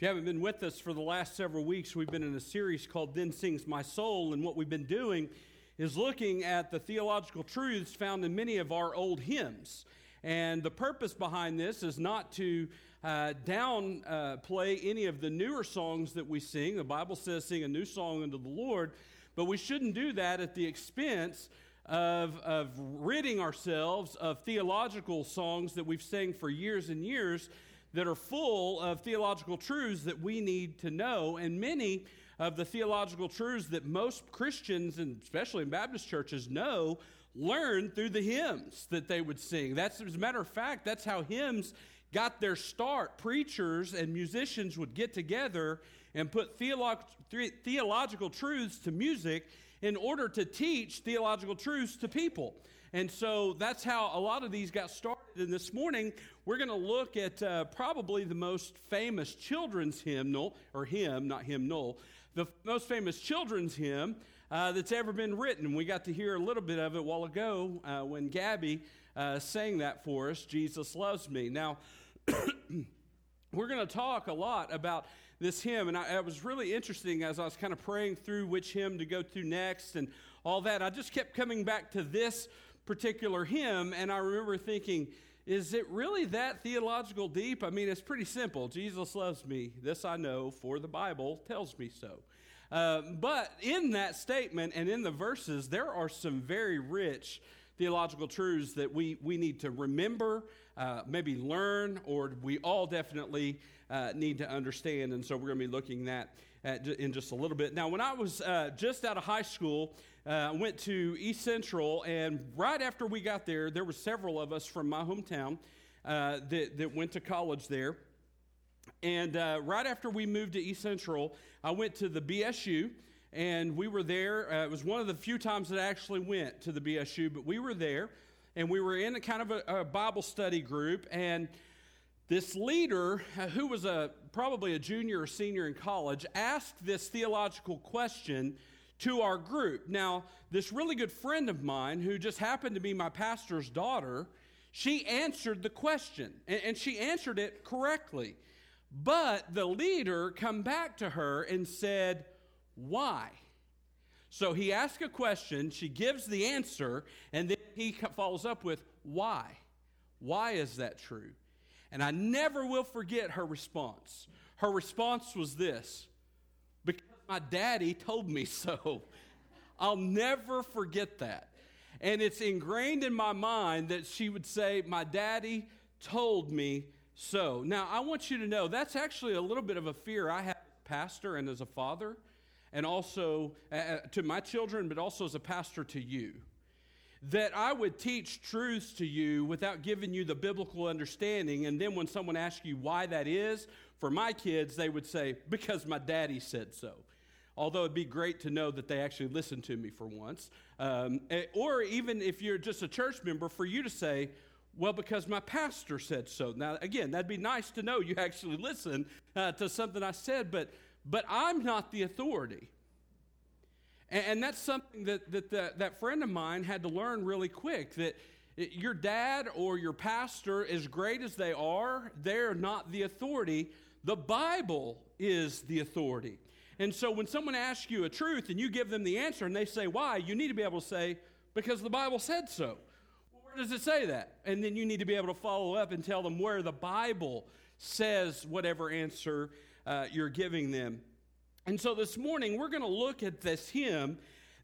If you haven't been with us for the last several weeks, we've been in a series called Then Sings My Soul, and what we've been doing is looking at the theological truths found in many of our old hymns. And the purpose behind this is not to uh, downplay uh, any of the newer songs that we sing. The Bible says, sing a new song unto the Lord, but we shouldn't do that at the expense of, of ridding ourselves of theological songs that we've sang for years and years that are full of theological truths that we need to know. And many of the theological truths that most Christians, and especially in Baptist churches, know, learn through the hymns that they would sing. That's, as a matter of fact, that's how hymns got their start. Preachers and musicians would get together and put theolog- theological truths to music in order to teach theological truths to people. And so that's how a lot of these got started. And this morning, we're going to look at uh, probably the most famous children's hymnal, or hymn, not hymnal, the most famous children's hymn uh, that's ever been written. We got to hear a little bit of it a while ago uh, when Gabby uh, sang that for us Jesus Loves Me. Now, we're going to talk a lot about this hymn, and I, it was really interesting as I was kind of praying through which hymn to go to next and all that. I just kept coming back to this particular hymn, and I remember thinking, is it really that theological deep? I mean, it's pretty simple. Jesus loves me. This I know, for the Bible tells me so. Uh, but in that statement and in the verses, there are some very rich theological truths that we, we need to remember, uh, maybe learn, or we all definitely uh, need to understand. And so we're going to be looking at, at in just a little bit. Now, when I was uh, just out of high school, uh, went to East Central, and right after we got there, there were several of us from my hometown uh, that, that went to college there. And uh, right after we moved to East Central, I went to the BSU, and we were there. Uh, it was one of the few times that I actually went to the BSU, but we were there, and we were in a kind of a, a Bible study group, and this leader, uh, who was a probably a junior or senior in college, asked this theological question to our group. Now, this really good friend of mine, who just happened to be my pastor's daughter, she answered the question, and, and she answered it correctly. But the leader come back to her and said, "Why?" So he asked a question, she gives the answer, and then he follows up with, "Why? Why is that true?" And I never will forget her response. Her response was this my daddy told me so. I'll never forget that. And it's ingrained in my mind that she would say, My daddy told me so. Now, I want you to know that's actually a little bit of a fear I have as pastor and as a father, and also uh, uh to my children, but also as a pastor to you that I would teach truths to you without giving you the biblical understanding. And then when someone asks you why that is, for my kids, they would say, because my daddy said so. Although it'd be great to know that they actually listened to me for once. Um, eh, or even if you're just a church member, for you to say, well, because my pastor said so. Now, again, that'd be nice to know you actually listened uh, to something I said, but, but I'm not the authority. And, and that's something that, that the, that friend of mine had to learn really quick that your dad or your pastor, as great as they are, they're not the authority. The Bible is the authority. And so when someone asks you a truth and you give them the answer and they say, why, you need to be able to say, because the Bible said so. Well, where does it say that? And then you need to be able to follow up and tell them where the Bible says whatever answer uh, you're giving them. And so this morning, we're going to look at this hymn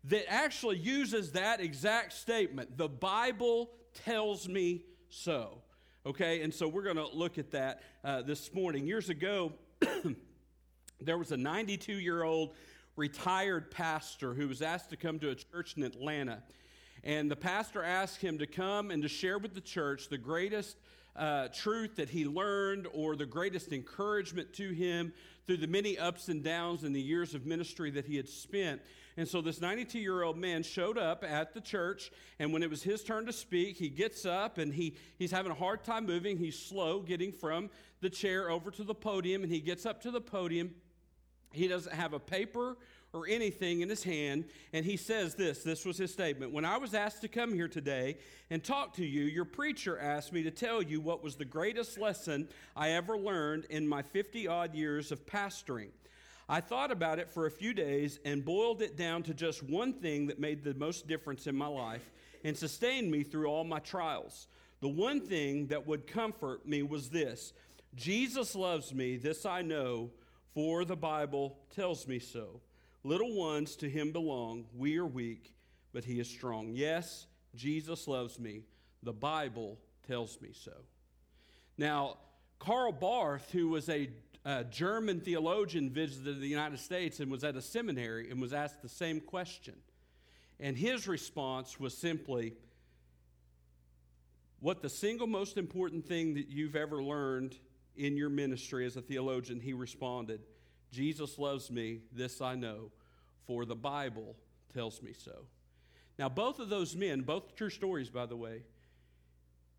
that actually uses that exact statement. The Bible tells me so. Okay, and so we're going to look at that uh, this morning. Years ago, there was a 92 year old retired pastor who was asked to come to a church in Atlanta. And the pastor asked him to come and to share with the church the greatest uh, truth that he learned or the greatest encouragement to him through the many ups and downs in the years of ministry that he had spent. And so this 92 year old man showed up at the church, and when it was his turn to speak, he gets up and he, he's having a hard time moving. He's slow getting from the chair over to the podium, and he gets up to the podium. He doesn't have a paper or anything in his hand. And he says this this was his statement When I was asked to come here today and talk to you, your preacher asked me to tell you what was the greatest lesson I ever learned in my 50 odd years of pastoring. I thought about it for a few days and boiled it down to just one thing that made the most difference in my life and sustained me through all my trials. The one thing that would comfort me was this Jesus loves me, this I know, for the Bible tells me so. Little ones to him belong. We are weak, but he is strong. Yes, Jesus loves me. The Bible tells me so. Now, Karl Barth, who was a, a German theologian, visited the United States and was at a seminary and was asked the same question. And his response was simply, What the single most important thing that you've ever learned in your ministry as a theologian? He responded, Jesus loves me, this I know, for the Bible tells me so. Now, both of those men, both true stories, by the way,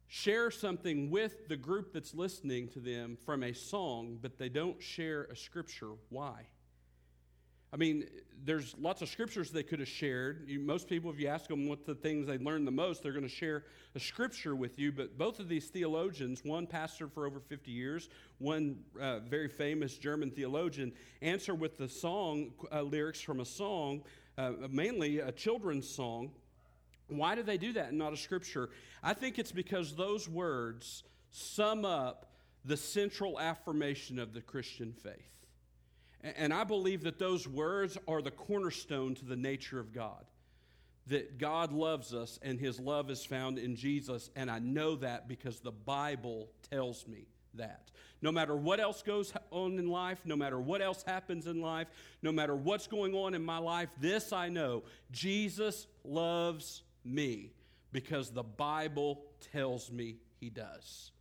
share something with the group that's listening to them from a song, but they don't share a scripture. Why? I mean, there's lots of scriptures they could have shared. You, most people, if you ask them what the things they learned the most, they're going to share a scripture with you. But both of these theologians, one pastor for over 50 years, one uh, very famous German theologian, answer with the song uh, lyrics from a song, uh, mainly a children's song. Why do they do that and not a scripture? I think it's because those words sum up the central affirmation of the Christian faith. And I believe that those words are the cornerstone to the nature of God. That God loves us and his love is found in Jesus. And I know that because the Bible tells me that. No matter what else goes on in life, no matter what else happens in life, no matter what's going on in my life, this I know Jesus loves me because the Bible tells me he does.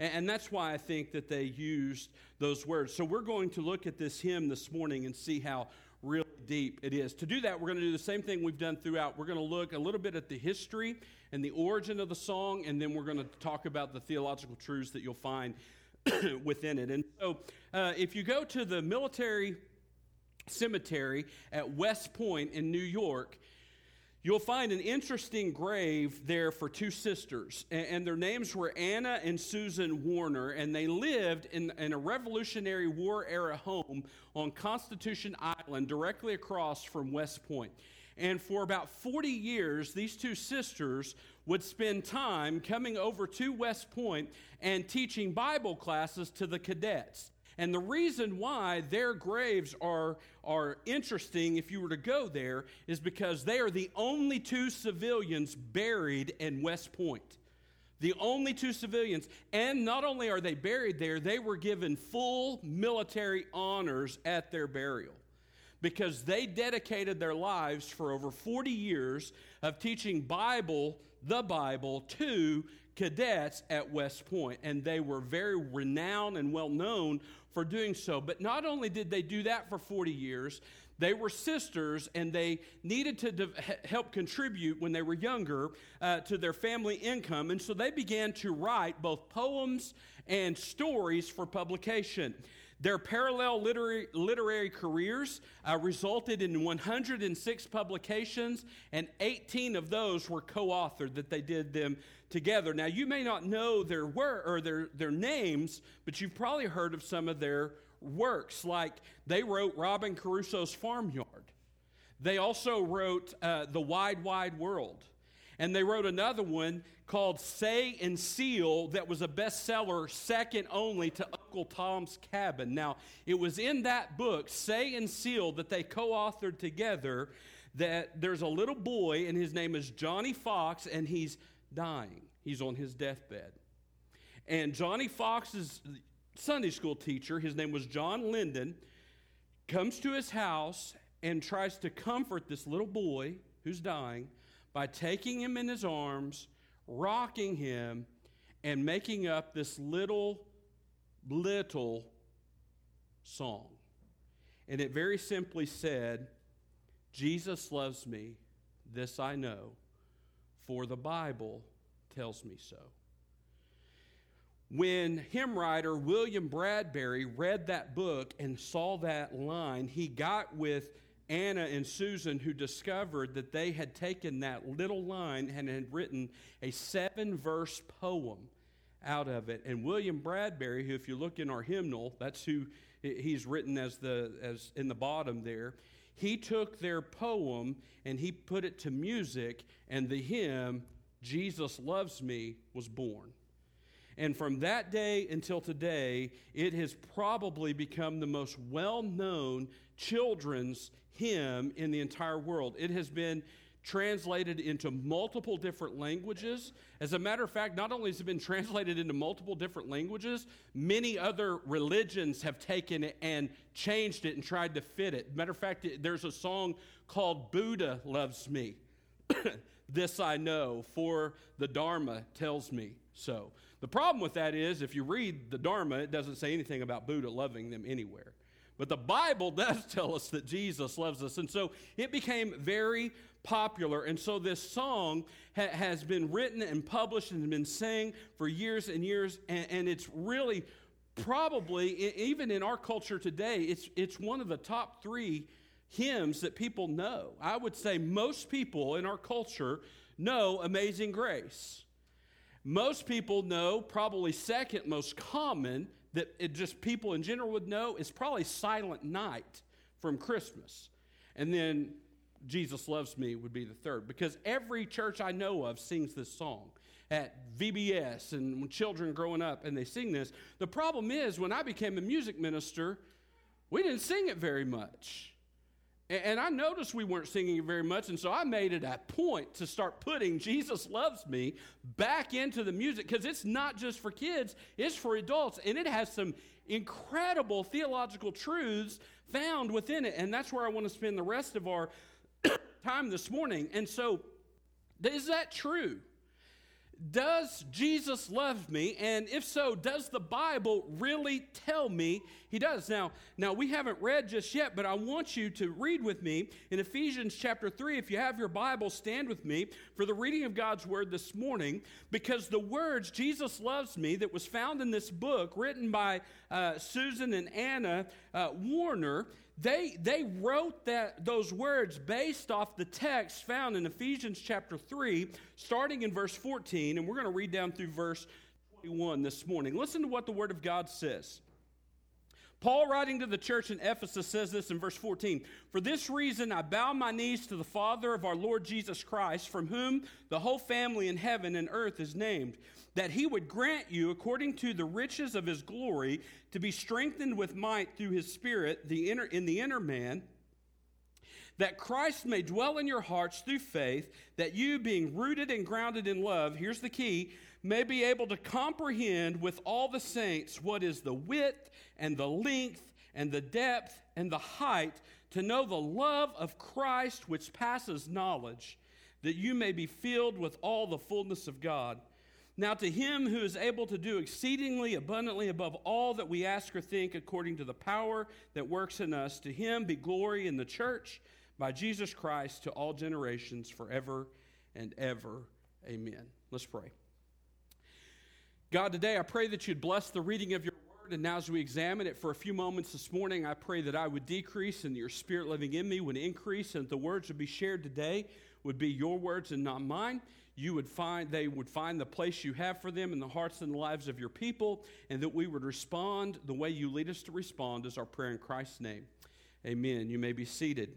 And, that's why I think that they used those words. So we're going to look at this hymn this morning and see how really deep it is. To do that, we're going to do the same thing we've done throughout. We're going to look a little bit at the history and the origin of the song, and then we're going to talk about the theological truths that you'll find within it. And so uh, if you go to the military cemetery at West Point in New York, You'll find an interesting grave there for two sisters, and their names were Anna and Susan Warner, and they lived in, in a Revolutionary War era home on Constitution Island, directly across from West Point. And for about 40 years, these two sisters would spend time coming over to West Point and teaching Bible classes to the cadets. And the reason why their graves are, are interesting, if you were to go there, is because they are the only two civilians buried in West Point. The only two civilians. And not only are they buried there, they were given full military honors at their burial because they dedicated their lives for over 40 years of teaching Bible, the Bible, to cadets at West Point, and they were very renowned and well known for doing so. But not only did they do that for 40 years, they were sisters and they needed to de- help contribute when they were younger uh, to their family income. And so they began to write both poems and stories for publication. Their parallel literary, literary careers uh, resulted in 106 publications, and 18 of those were co authored that they did them together. Now, you may not know their, wor- or their, their names, but you've probably heard of some of their works, like they wrote Robin Crusoe's Farmyard. They also wrote uh, The Wide, Wide World. And they wrote another one called Say and Seal that was a bestseller, second only to Uncle Tom's Cabin. Now, it was in that book, Say and Seal, that they co authored together that there's a little boy, and his name is Johnny Fox, and he's dying. He's on his deathbed. And Johnny Fox's Sunday school teacher, his name was John Linden, comes to his house and tries to comfort this little boy who's dying by taking him in his arms, rocking him, and making up this little, little song. And it very simply said, Jesus loves me, this I know, for the Bible tells me so. When hymn writer William Bradbury read that book and saw that line, he got with Anna and Susan who discovered that they had taken that little line and had written a seven verse poem out of it. And William Bradbury, who, if you look in our hymnal, that's who he's written as the as in the bottom there. He took their poem and he put it to music, and the hymn "Jesus Loves Me" was born. And from that day until today, it has probably become the most well known children's hymn in the entire world. It has been translated into multiple different languages. As a matter of fact, not only has it been translated into multiple different languages, many other religions have taken it and changed it and tried to fit it. Matter of fact, there's a song called Buddha Loves Me. this I know, for the Dharma tells me so. The problem with that is, if you read the Dharma, it doesn't say anything about Buddha loving them anywhere. But the Bible does tell us that Jesus loves us. And so it became very popular. And so this song ha- has been written and published and been sang for years and years. And, and it's really probably, even in our culture today, it's, it's one of the top three hymns that people know. I would say most people in our culture know Amazing Grace. Most people know, probably second most common, that it just people in general would know is probably Silent Night from Christmas. And then Jesus Loves Me would be the third, because every church I know of sings this song at VBS and when children growing up and they sing this. The problem is, when I became a music minister, we didn't sing it very much. And I noticed we weren't singing very much, and so I made it a point to start putting Jesus Loves Me back into the music because it's not just for kids, it's for adults, and it has some incredible theological truths found within it. And that's where I want to spend the rest of our time this morning. And so, is that true? Does Jesus love me? And if so, does the Bible really tell me he does? Now, now we haven't read just yet, but I want you to read with me in Ephesians chapter 3. If you have your Bible, stand with me for the reading of God's word this morning, because the words Jesus loves me that was found in this book written by uh, Susan and Anna uh, Warner they, they wrote that, those words based off the text found in Ephesians chapter 3, starting in verse 14, and we're going to read down through verse 21 this morning. Listen to what the Word of God says. Paul, writing to the church in Ephesus, says this in verse 14 For this reason I bow my knees to the Father of our Lord Jesus Christ, from whom the whole family in heaven and earth is named that he would grant you, according to the riches of his glory, to be strengthened with might through his Spirit the inner, in the inner man, that Christ may dwell in your hearts through faith, that you, being rooted and grounded in love, here's the key, may be able to comprehend with all the saints what is the width and the length and the depth and the height, to know the love of Christ which passes knowledge, that you may be filled with all the fullness of God. Now, to him who is able to do exceedingly abundantly above all that we ask or think, according to the power that works in us, to him be glory in the church by Jesus Christ to all generations, forever and ever. Amen. Let's pray. God, today I pray that you'd bless the reading of your word. And now, as we examine it for a few moments this morning, I pray that I would decrease and your spirit living in me would increase, and the words would be shared today would be your words and not mine. You would find they would find the place you have for them in the hearts and lives of your people and that we would respond the way you lead us to respond is our prayer in christ's name. Amen. You may be seated.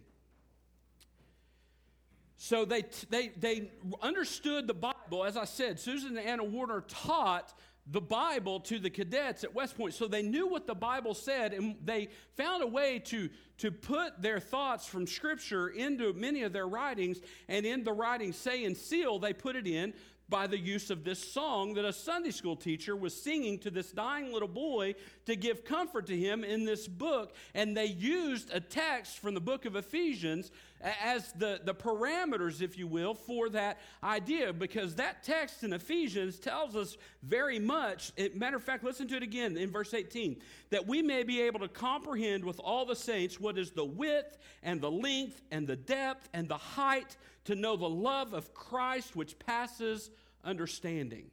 So they, they, they understood the bible. As i said susan and anna warner taught the Bible to the cadets at West Point. So they knew what the Bible said, and they found a way to, to put their thoughts from Scripture into many of their writings. And in the writing, say and seal, they put it in by the use of this song that a Sunday school teacher was singing to this dying little boy to give comfort to him in this book. And they used a text from the book of Ephesians as the, the parameters, if you will, for that idea, because that text in Ephesians tells us very much. It, matter of fact, listen to it again in verse 18 that we may be able to comprehend with all the saints what is the width and the length and the depth and the height to know the love of Christ which passes understanding.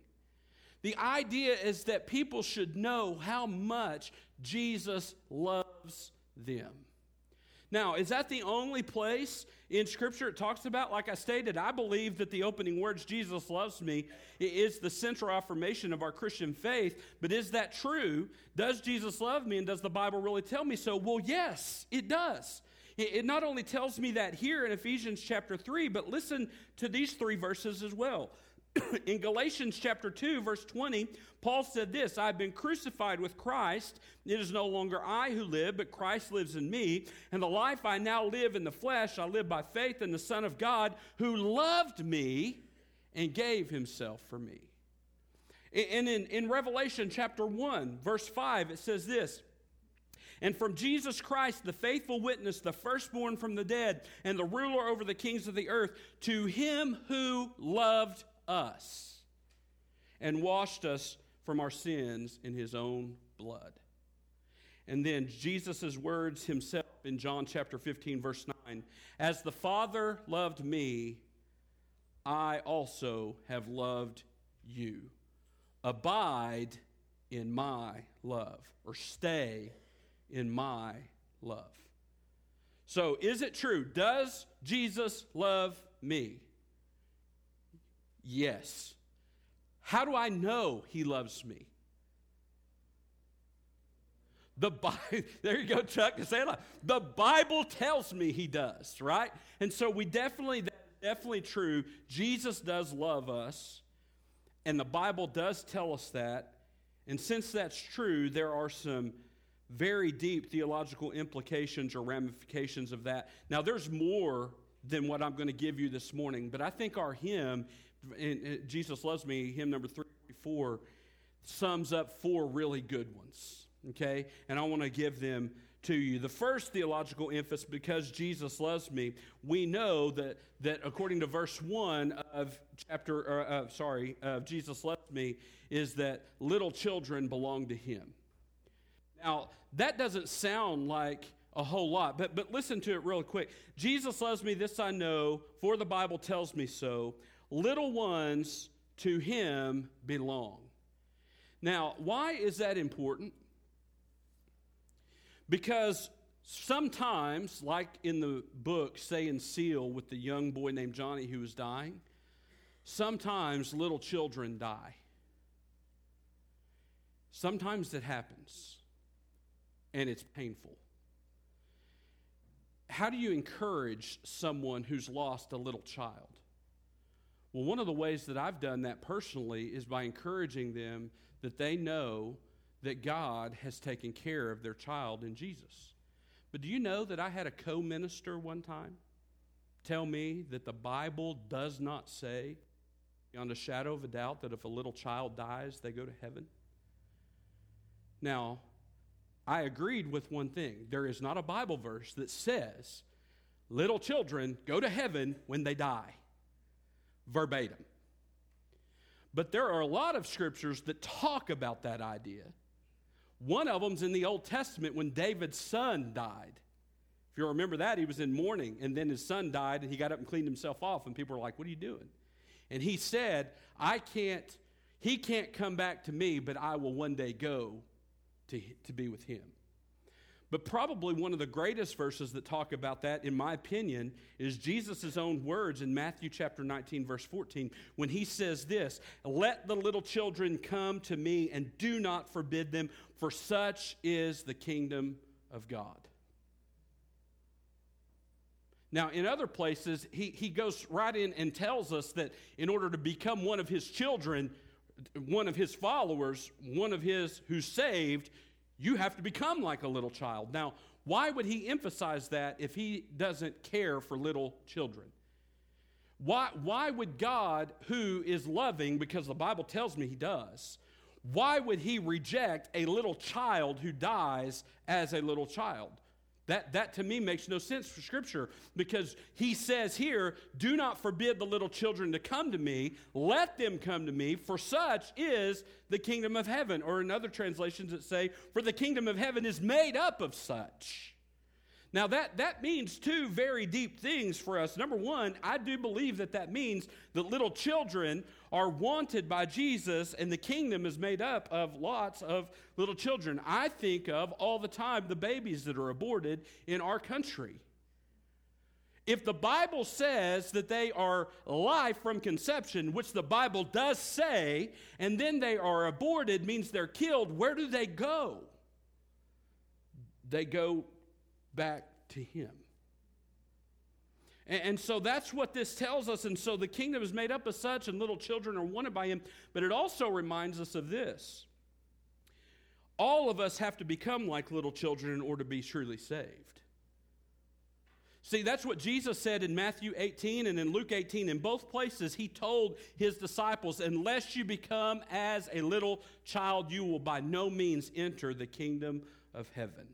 The idea is that people should know how much Jesus loves them. Now, is that the only place in Scripture it talks about? Like I stated, I believe that the opening words, Jesus loves me, is the central affirmation of our Christian faith. But is that true? Does Jesus love me? And does the Bible really tell me so? Well, yes, it does. It not only tells me that here in Ephesians chapter 3, but listen to these three verses as well. in Galatians chapter 2, verse 20, Paul said this I've been crucified with Christ. It is no longer I who live, but Christ lives in me. And the life I now live in the flesh, I live by faith in the Son of God who loved me and gave himself for me. And in, in Revelation chapter 1, verse 5, it says this and from Jesus Christ, the faithful witness, the firstborn from the dead, and the ruler over the kings of the earth, to him who loved us and washed us from our sins in his own blood. And then Jesus' words himself in John chapter 15, verse 9 As the Father loved me, I also have loved you. Abide in my love, or stay in my love. So, is it true? Does Jesus love me? Yes. How do I know he loves me? The Bible, there you go, Chuck. Say it The Bible tells me he does, right? And so we definitely, definitely true. Jesus does love us, and the Bible does tell us that. And since that's true, there are some very deep theological implications or ramifications of that. Now, there's more than what I'm going to give you this morning, but I think our hymn and Jesus Loves Me, hymn number 34, sums up four really good ones. Okay? And I want to give them to you. The first theological emphasis, because Jesus loves me, we know that, that according to verse 1 of chapter, uh, sorry, of Jesus loves me, is that little children belong to him. Now, that doesn't sound like a whole lot, but, but listen to it real quick. Jesus loves me, this I know, for the Bible tells me so. Little ones to him belong. Now, why is that important? Because sometimes, like in the book Say and Seal with the young boy named Johnny who was dying, sometimes little children die. Sometimes it happens, and it's painful. How do you encourage someone who's lost a little child? Well, one of the ways that I've done that personally is by encouraging them that they know that God has taken care of their child in Jesus. But do you know that I had a co minister one time tell me that the Bible does not say, beyond a shadow of a doubt, that if a little child dies, they go to heaven? Now, I agreed with one thing. There is not a Bible verse that says little children go to heaven when they die verbatim. But there are a lot of scriptures that talk about that idea. One of them's in the Old Testament when David's son died. If you remember that, he was in mourning, and then his son died, and he got up and cleaned himself off, and people were like, What are you doing? And he said, I can't, he can't come back to me, but I will one day go to, to be with him. But probably one of the greatest verses that talk about that, in my opinion, is Jesus' own words in Matthew chapter 19, verse 14, when he says this Let the little children come to me and do not forbid them, for such is the kingdom of God. Now, in other places, he, he goes right in and tells us that in order to become one of his children, one of his followers, one of his who's saved, you have to become like a little child. Now, why would he emphasize that if he doesn't care for little children? Why, why would God, who is loving, because the Bible tells me he does, why would he reject a little child who dies as a little child? That, that to me makes no sense for Scripture because he says here, Do not forbid the little children to come to me, let them come to me, for such is the kingdom of heaven. Or in other translations that say, For the kingdom of heaven is made up of such. Now, that, that means two very deep things for us. Number one, I do believe that that means that little children are wanted by Jesus, and the kingdom is made up of lots of little children. I think of all the time the babies that are aborted in our country. If the Bible says that they are life from conception, which the Bible does say, and then they are aborted, means they're killed, where do they go? They go back to Him. And, so that's what this tells us. And so the kingdom is made up of such, and little children are wanted by Him. But it also reminds us of this all of us have to become like little children in order to be truly saved. See, that's what Jesus said in Matthew 18 and in Luke 18. In both places, he told his disciples, Unless you become as a little child, you will by no means enter the kingdom of heaven.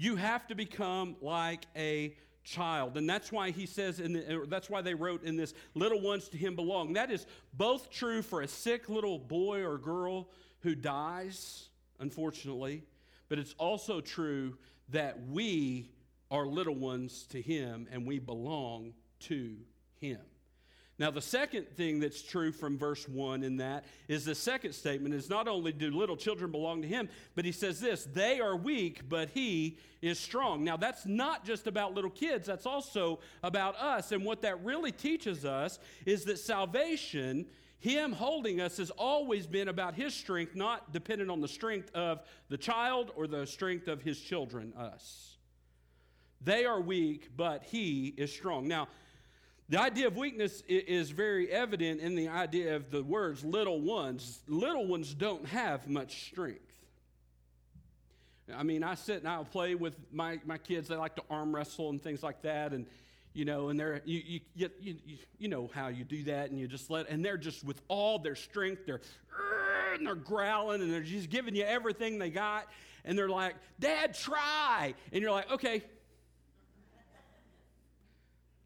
You have to become like a child. And that's why he says, in the, er, that's why they wrote in this, little ones to him belong. That is both true for a sick little boy or girl who dies, unfortunately, but it's also true that we are little ones to him and we belong to him. Now, the second thing that's true from verse 1 in that is the second statement is not only do little children belong to him, but he says this they are weak, but he is strong. Now, that's not just about little kids, that's also about us. And what that really teaches us is that salvation, him holding us, has always been about his strength, not dependent on the strength of the child or the strength of his children, us. They are weak, but he is strong. Now, the idea of weakness is very evident in the idea of the words little ones. Little ones don't have much strength. I mean, I sit and I'll play with my, my kids. They like to arm wrestle and things like that. And, you know, and they're, you, you, you, you know how you do that. And you just let, and they're just with all their strength, they're, and they're growling and they're just giving you everything they got. And they're like, Dad, try. And you're like, okay,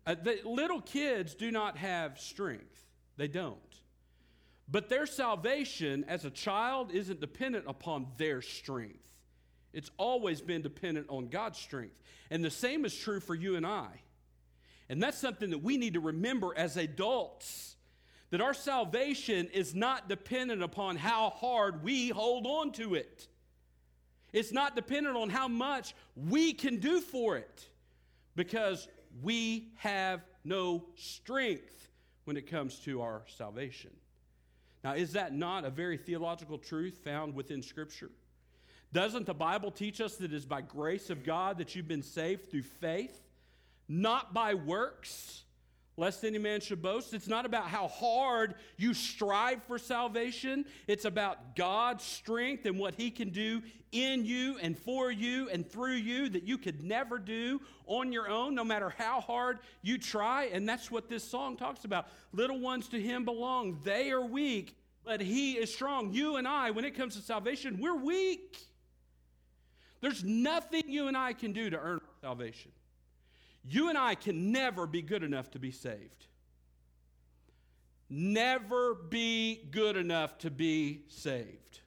uh, the little kids do not have strength, they don't. But their salvation as a child isn't dependent upon their strength. It's always been dependent on God's strength. And the same is true for you and I. And that's something that we need to remember as adults that our salvation is not dependent upon how hard we hold on to it. It's not dependent on how much we can do for it because we have no strength when it comes to our salvation. Now, is that not a very theological truth found within Scripture? Doesn't the Bible teach us that it is by grace of God that you've been saved through faith, not by works? Lest any man should boast. It's not about how hard you strive for salvation. It's about God's strength and what He can do in you and for you and through you that you could never do on your own, no matter how hard you try. And that's what this song talks about. Little ones to Him belong. They are weak, but He is strong. You and I, when it comes to salvation, we're weak. There's nothing you and I can do to earn salvation. You and I can never be good enough to be saved. Never be good enough to be saved.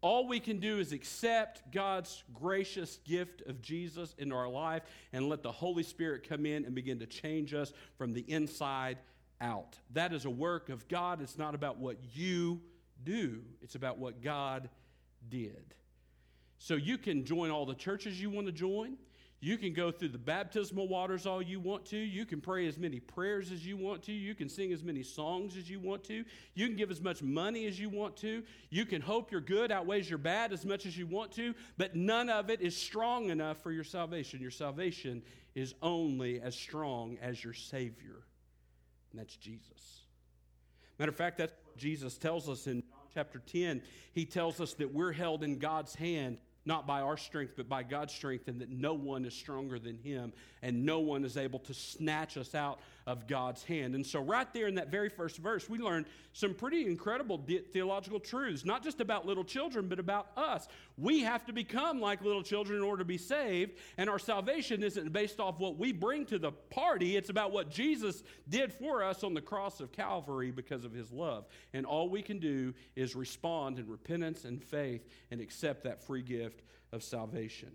All we can do is accept God's gracious gift of Jesus in our life and let the Holy Spirit come in and begin to change us from the inside out. That is a work of God. It's not about what you do, it's about what God did. So you can join all the churches you want to join. You can go through the baptismal waters all you want to. You can pray as many prayers as you want to. You can sing as many songs as you want to. You can give as much money as you want to. You can hope your good outweighs your bad as much as you want to, but none of it is strong enough for your salvation. Your salvation is only as strong as your Savior, and that's Jesus. Matter of fact, that's what Jesus tells us in chapter 10. He tells us that we're held in God's hand not by our strength, but by God's strength, and that no one is stronger than Him, and no one is able to snatch us out of God's hand. And so, right there in that very first verse, we learn some pretty incredible theological truths, not just about little children, but about us. We have to become like little children in order to be saved, and our salvation isn't based off what we bring to the party, it's about what Jesus did for us on the cross of Calvary because of his love. And all we can do is respond in repentance and faith and accept that free gift of salvation.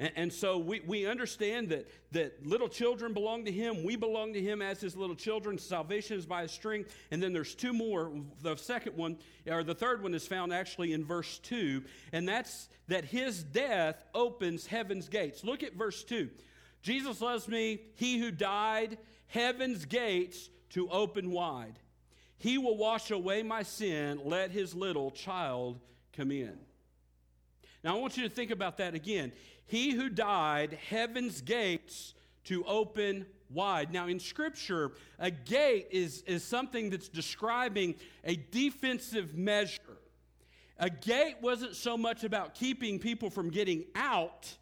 And, and, so we, we understand that, that little children belong to him. We belong to him as his little children. Salvation is by his strength. And then there's two more. The second one, or the third one, is found actually in verse 2. And that's that his death opens heaven's gates. Look at verse 2. Jesus loves me, he who died, heaven's gates to open wide. He will wash away my sin. Let his little child come in. Now, I want you to think about that again. He who died, heaven's gates to open wide. Now, in Scripture, a gate is, is something that's describing a defensive measure. A gate wasn't so much about keeping people from getting out,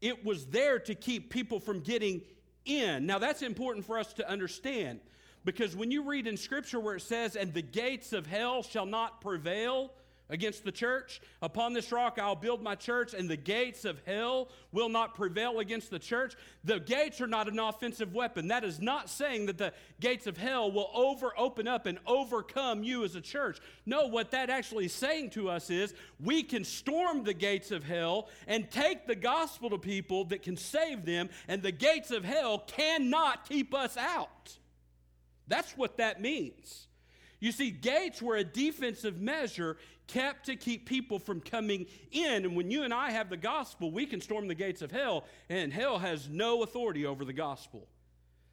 it was there to keep people from getting in. Now, that's important for us to understand because when you read in Scripture where it says, and the gates of hell shall not prevail, against the church. Upon this rock I'll build my church, and the gates of hell will not prevail against the church. The gates are not an offensive weapon. That is not saying that the gates of hell will over open up and overcome you as a church. No, what that actually is saying to us is we can storm the gates of hell and take the gospel to people that can save them, and the gates of hell cannot keep us out. That's what that means. You see, gates were a defensive measure kept to keep people from coming in. And when you and I have the gospel, we can storm the gates of hell, and hell has no authority over the gospel.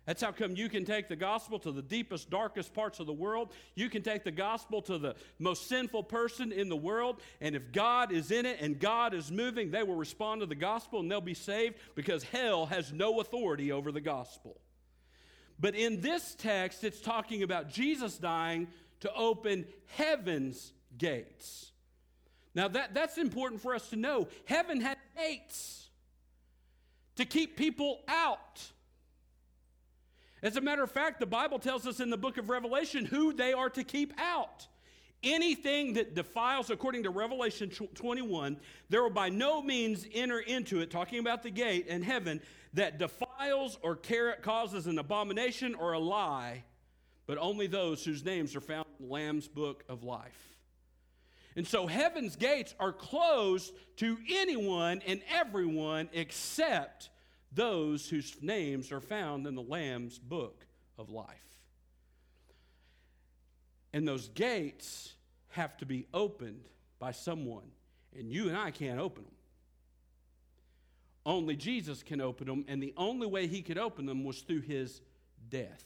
That's how come you can take the gospel to the deepest, darkest parts of the world. You can take the gospel to the most sinful person in the world. And if God is in it and God is moving, they will respond to the gospel and they'll be saved because hell has no authority over the gospel. But in this text, it's talking about Jesus dying to open heaven's gates. Now, that, that's important for us to know. Heaven had gates to keep people out. As a matter of fact, the Bible tells us in the book of Revelation who they are to keep out. Anything that defiles, according to Revelation 21, there will by no means enter into it, talking about the gate in heaven, that defiles or causes an abomination or a lie, but only those whose names are found in the Lamb's book of life. And so heaven's gates are closed to anyone and everyone except those whose names are found in the Lamb's book of life. And those gates have to be opened by someone, and you and I can't open them. Only Jesus can open them, and the only way he could open them was through his death.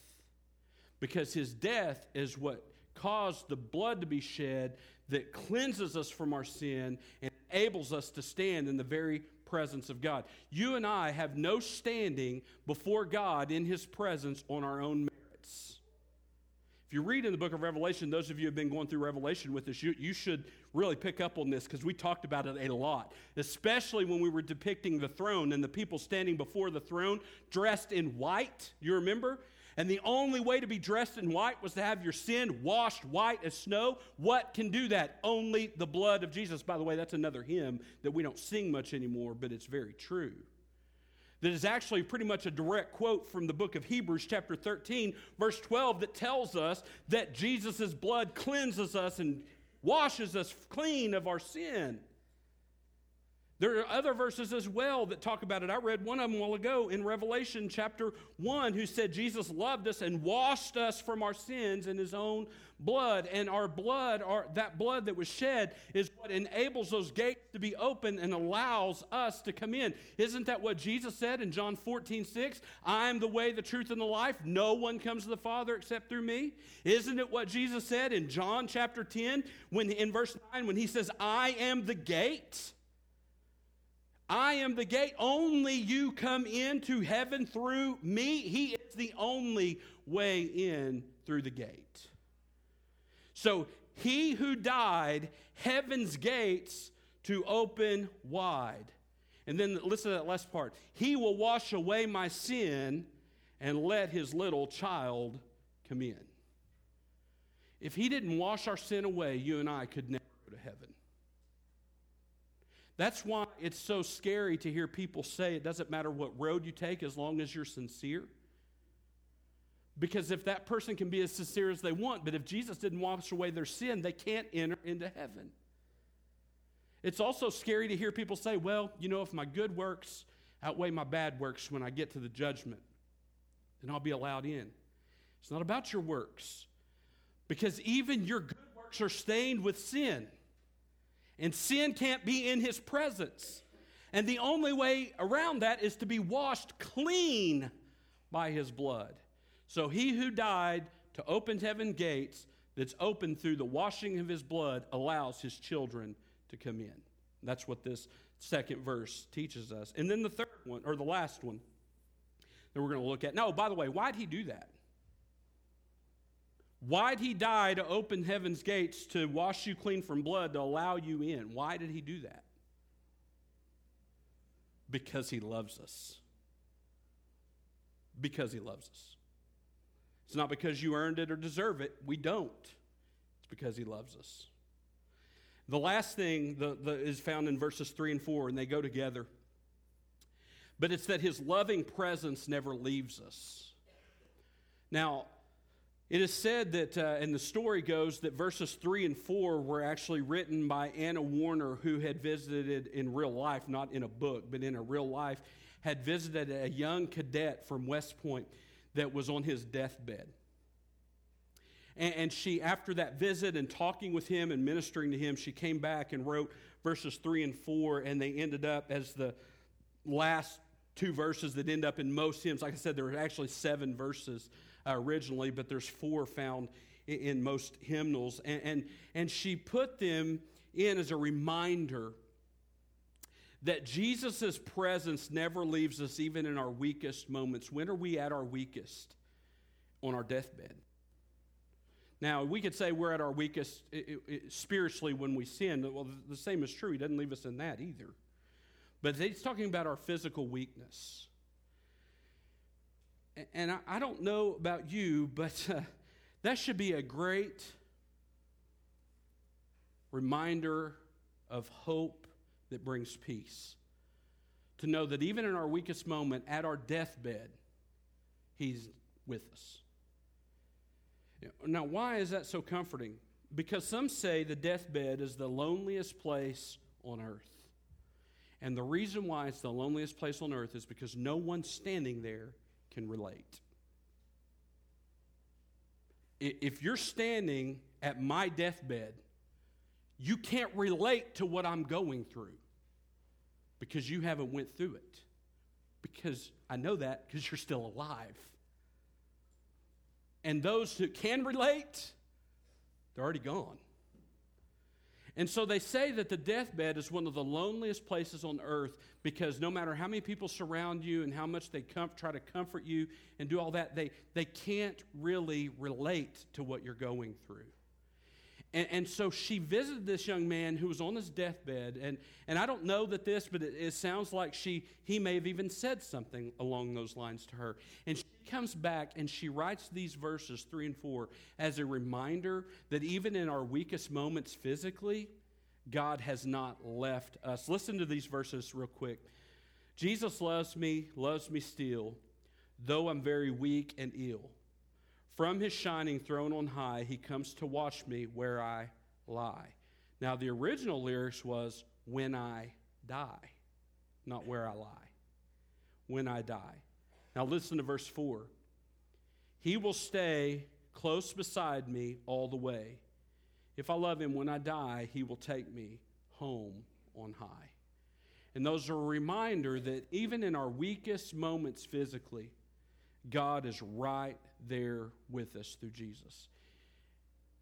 Because his death is what caused the blood to be shed that cleanses us from our sin and enables us to stand in the very presence of God. You and I have no standing before God in His presence on our own merits. If you read in the book of Revelation, those of you who have been going through Revelation with us, you, you should really pick up on this because we talked about it a lot, especially when we were depicting the throne and the people standing before the throne dressed in white. You remember? And the only way to be dressed in white was to have your sin washed white as snow. What can do that? Only the blood of Jesus. By the way, that's another hymn that we don't sing much anymore, but it's very true. That is actually pretty much a direct quote from the book of Hebrews, chapter 13, verse 12, that tells us that Jesus' blood cleanses us and washes us clean of our sin. There are other verses as well that talk about it. I read one of them a while ago in Revelation chapter 1, who said Jesus loved us and washed us from our sins in his own blood. And our blood, our, that blood that was shed, is what enables those gates to be open and allows us to come in. Isn't that what Jesus said in John 14, 6? I'm the way, the truth, and the life. No one comes to the Father except through me. Isn't it what Jesus said in John chapter 10, when in verse 9, when he says, I am the gate? I am the gate. Only you come into heaven through me. He is the only way in through the gate. So he who died, heaven's gates to open wide. And then listen to that last part. He will wash away my sin, and let his little child come in. If he didn't wash our sin away, you and I could never go to heaven. That's why it's so scary to hear people say it doesn't matter what road you take as long as you're sincere. Because if that person can be as sincere as they want, but if Jesus didn't wash away their sin, they can't enter into heaven. It's also scary to hear people say, well, you know, if my good works outweigh my bad works when I get to the judgment, then I'll be allowed in. It's not about your works, because even your good works are stained with sin. And sin can't be in his presence. And the only way around that is to be washed clean by his blood. So he who died to open heaven gates that's open through the washing of his blood allows his children to come in. That's what this second verse teaches us. And then the third one, or the last one that we're going to look at. No, by the way, why'd he do that? Why'd he die to open heaven's gates, to wash you clean from blood, to allow you in? Why did he do that? Because he loves us. Because he loves us. It's not because you earned it or deserve it. We don't. It's because he loves us. The last thing the, the, is found in verses 3 and 4, and they go together. But it's that his loving presence never leaves us. Now, it is said that, uh, and the story goes that verses 3 and 4 were actually written by Anna Warner, who had visited in real life, not in a book, but in a real life, had visited a young cadet from West Point that was on his deathbed. And, and she, after that visit and talking with him and ministering to him, she came back and wrote verses 3 and 4, and they ended up as the last two verses that end up in most hymns. Like I said, there were actually seven verses originally, but there's four found in, in most hymnals. And, and, and she put them in as a reminder that Jesus' presence never leaves us even in our weakest moments. When are we at our weakest? On our deathbed. Now, we could say we're at our weakest spiritually when we sin. Well, the same is true. He doesn't leave us in that either. But he's talking about our physical weakness. And I don't know about you, but uh, that should be a great reminder of hope that brings peace. To know that even in our weakest moment, at our deathbed, He's with us. Now, why is that so comforting? Because some say the deathbed is the loneliest place on earth. And the reason why it's the loneliest place on earth is because no one standing there can relate. If you're standing at my deathbed, you can't relate to what I'm going through because you haven't went through it. Because I know that because you're still alive. And those who can relate, they're already gone. And so they say that the deathbed is one of the loneliest places on earth because no matter how many people surround you and how much they try to comfort you and do all that, they, they can't really relate to what you're going through. And, and, so she visited this young man who was on his deathbed. And, and I don't know that this, but it, it, sounds like she, he may have even said something along those lines to her. And she comes back and she writes these verses, three and four, as a reminder that even in our weakest moments physically, God has not left us. Listen to these verses real quick. Jesus loves me, loves me still, though I'm very weak and ill. From his shining throne on high, he comes to watch me where I lie. Now, the original lyrics was, when I die, not where I lie. When I die. Now, listen to verse 4. He will stay close beside me all the way. If I love him when I die, he will take me home on high. And those are a reminder that even in our weakest moments physically, God is right there with us through Jesus.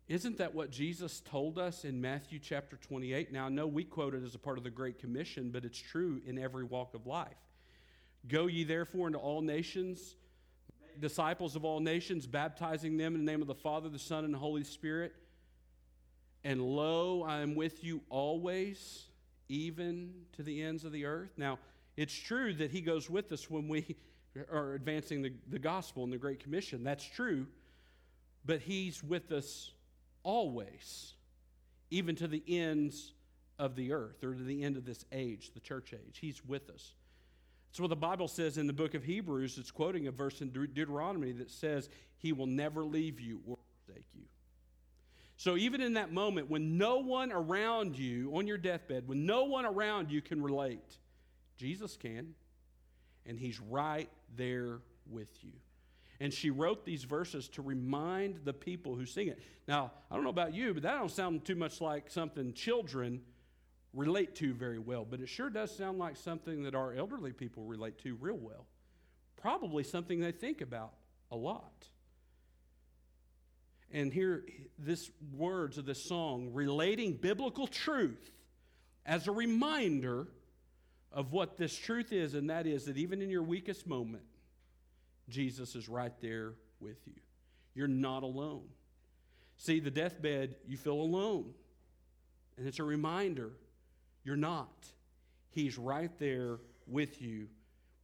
Isn't that what Jesus told us in Matthew chapter 28? Now, I know we quote it as a part of the Great Commission, but it's true in every walk of life. Go ye therefore into all nations, disciples of all nations, baptizing them in the name of the Father, the Son, and the Holy Spirit. And lo, I am with you always, even to the ends of the earth. Now, it's true that He goes with us when we are advancing the, the gospel and the Great Commission. That's true. But He's with us always, even to the ends of the earth or to the end of this age, the church age. He's with us. That's what the Bible says in the book of Hebrews. It's quoting a verse in Deuteronomy that says, He will never leave you or forsake you. So, even in that moment when no one around you on your deathbed, when no one around you can relate, Jesus can, and He's right there with you. And she wrote these verses to remind the people who sing it. Now, I don't know about you, but that don't sound too much like something children relate to very well, but it sure does sound like something that our elderly people relate to real well. Probably something they think about a lot. And here, this words of this song relating biblical truth as a reminder of what this truth is, and that is that even in your weakest moment, Jesus is right there with you. You're not alone. See, the deathbed, you feel alone. And it's a reminder you're not. He's right there with you.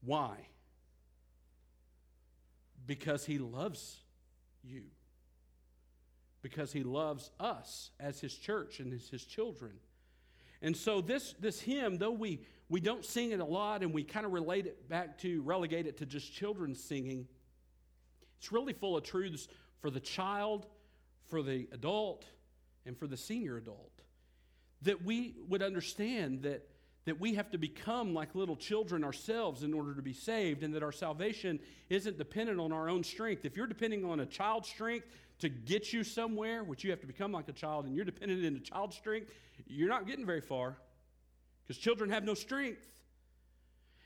Why? Because He loves you. Because He loves us as His church and as His children. And so this, this hymn, though we, we don't sing it a lot and we kind of relate it back to, relegate it to just children singing, it's really full of truths for the child, for the adult, and for the senior adult that we would understand that, that we have to become like little children ourselves in order to be saved, and that our salvation isn't dependent on our own strength. If you're depending on a child's strength to get you somewhere, which you have to become like a child, and you're dependent on a child's strength, you're not getting very far because children have no strength.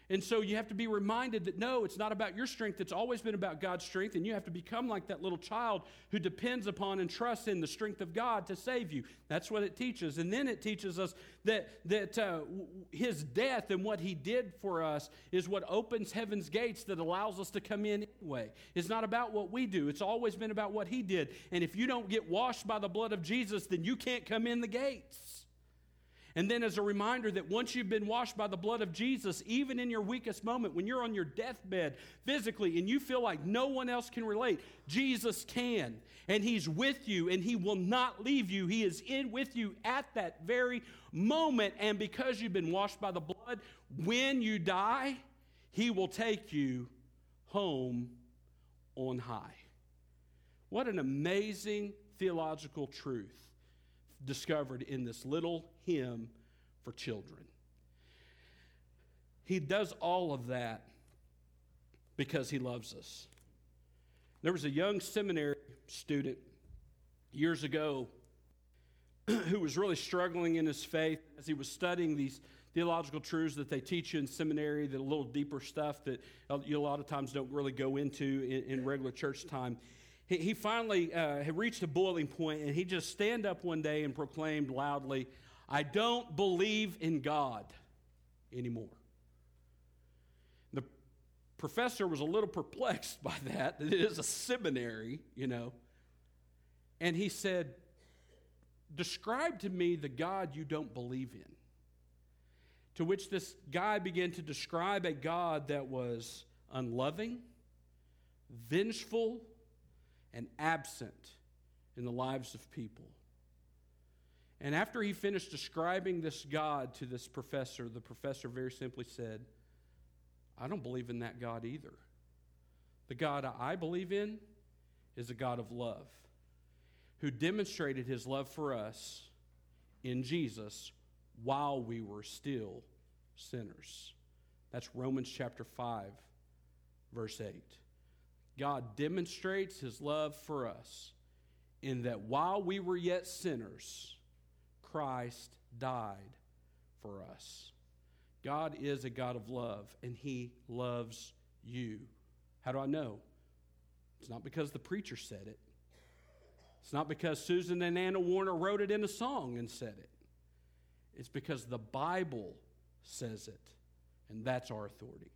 And so you have to be reminded that no, it's not about your strength. It's always been about God's strength. And you have to become like that little child who depends upon and trusts in the strength of God to save you. That's what it teaches. And then it teaches us that, that uh, his death and what he did for us is what opens heaven's gates that allows us to come in anyway. It's not about what we do, it's always been about what he did. And if you don't get washed by the blood of Jesus, then you can't come in the gates. And then, as a reminder that once you've been washed by the blood of Jesus, even in your weakest moment, when you're on your deathbed physically and you feel like no one else can relate, Jesus can. And He's with you and He will not leave you. He is in with you at that very moment. And because you've been washed by the blood, when you die, He will take you home on high. What an amazing theological truth discovered in this little hymn for children. He does all of that because he loves us. There was a young seminary student years ago who was really struggling in his faith as he was studying these theological truths that they teach you in seminary, the little deeper stuff that you a lot of times don't really go into in, in regular church time he, he finally uh, had reached a boiling point and he just stand up one day and proclaimed loudly, I don't believe in God anymore. The professor was a little perplexed by that, that it is a seminary, you know. And he said, Describe to me the God you don't believe in. To which this guy began to describe a God that was unloving, vengeful, and absent in the lives of people. And after he finished describing this God to this professor, the professor very simply said, I don't believe in that God either. The God I believe in is a God of love who demonstrated his love for us in Jesus while we were still sinners. That's Romans chapter 5, verse 8. God demonstrates his love for us in that while we were yet sinners, Christ died for us. God is a God of love, and he loves you. How do I know? It's not because the preacher said it. It's not because Susan and Anna Warner wrote it in a song and said it. It's because the Bible says it, and that's our authority.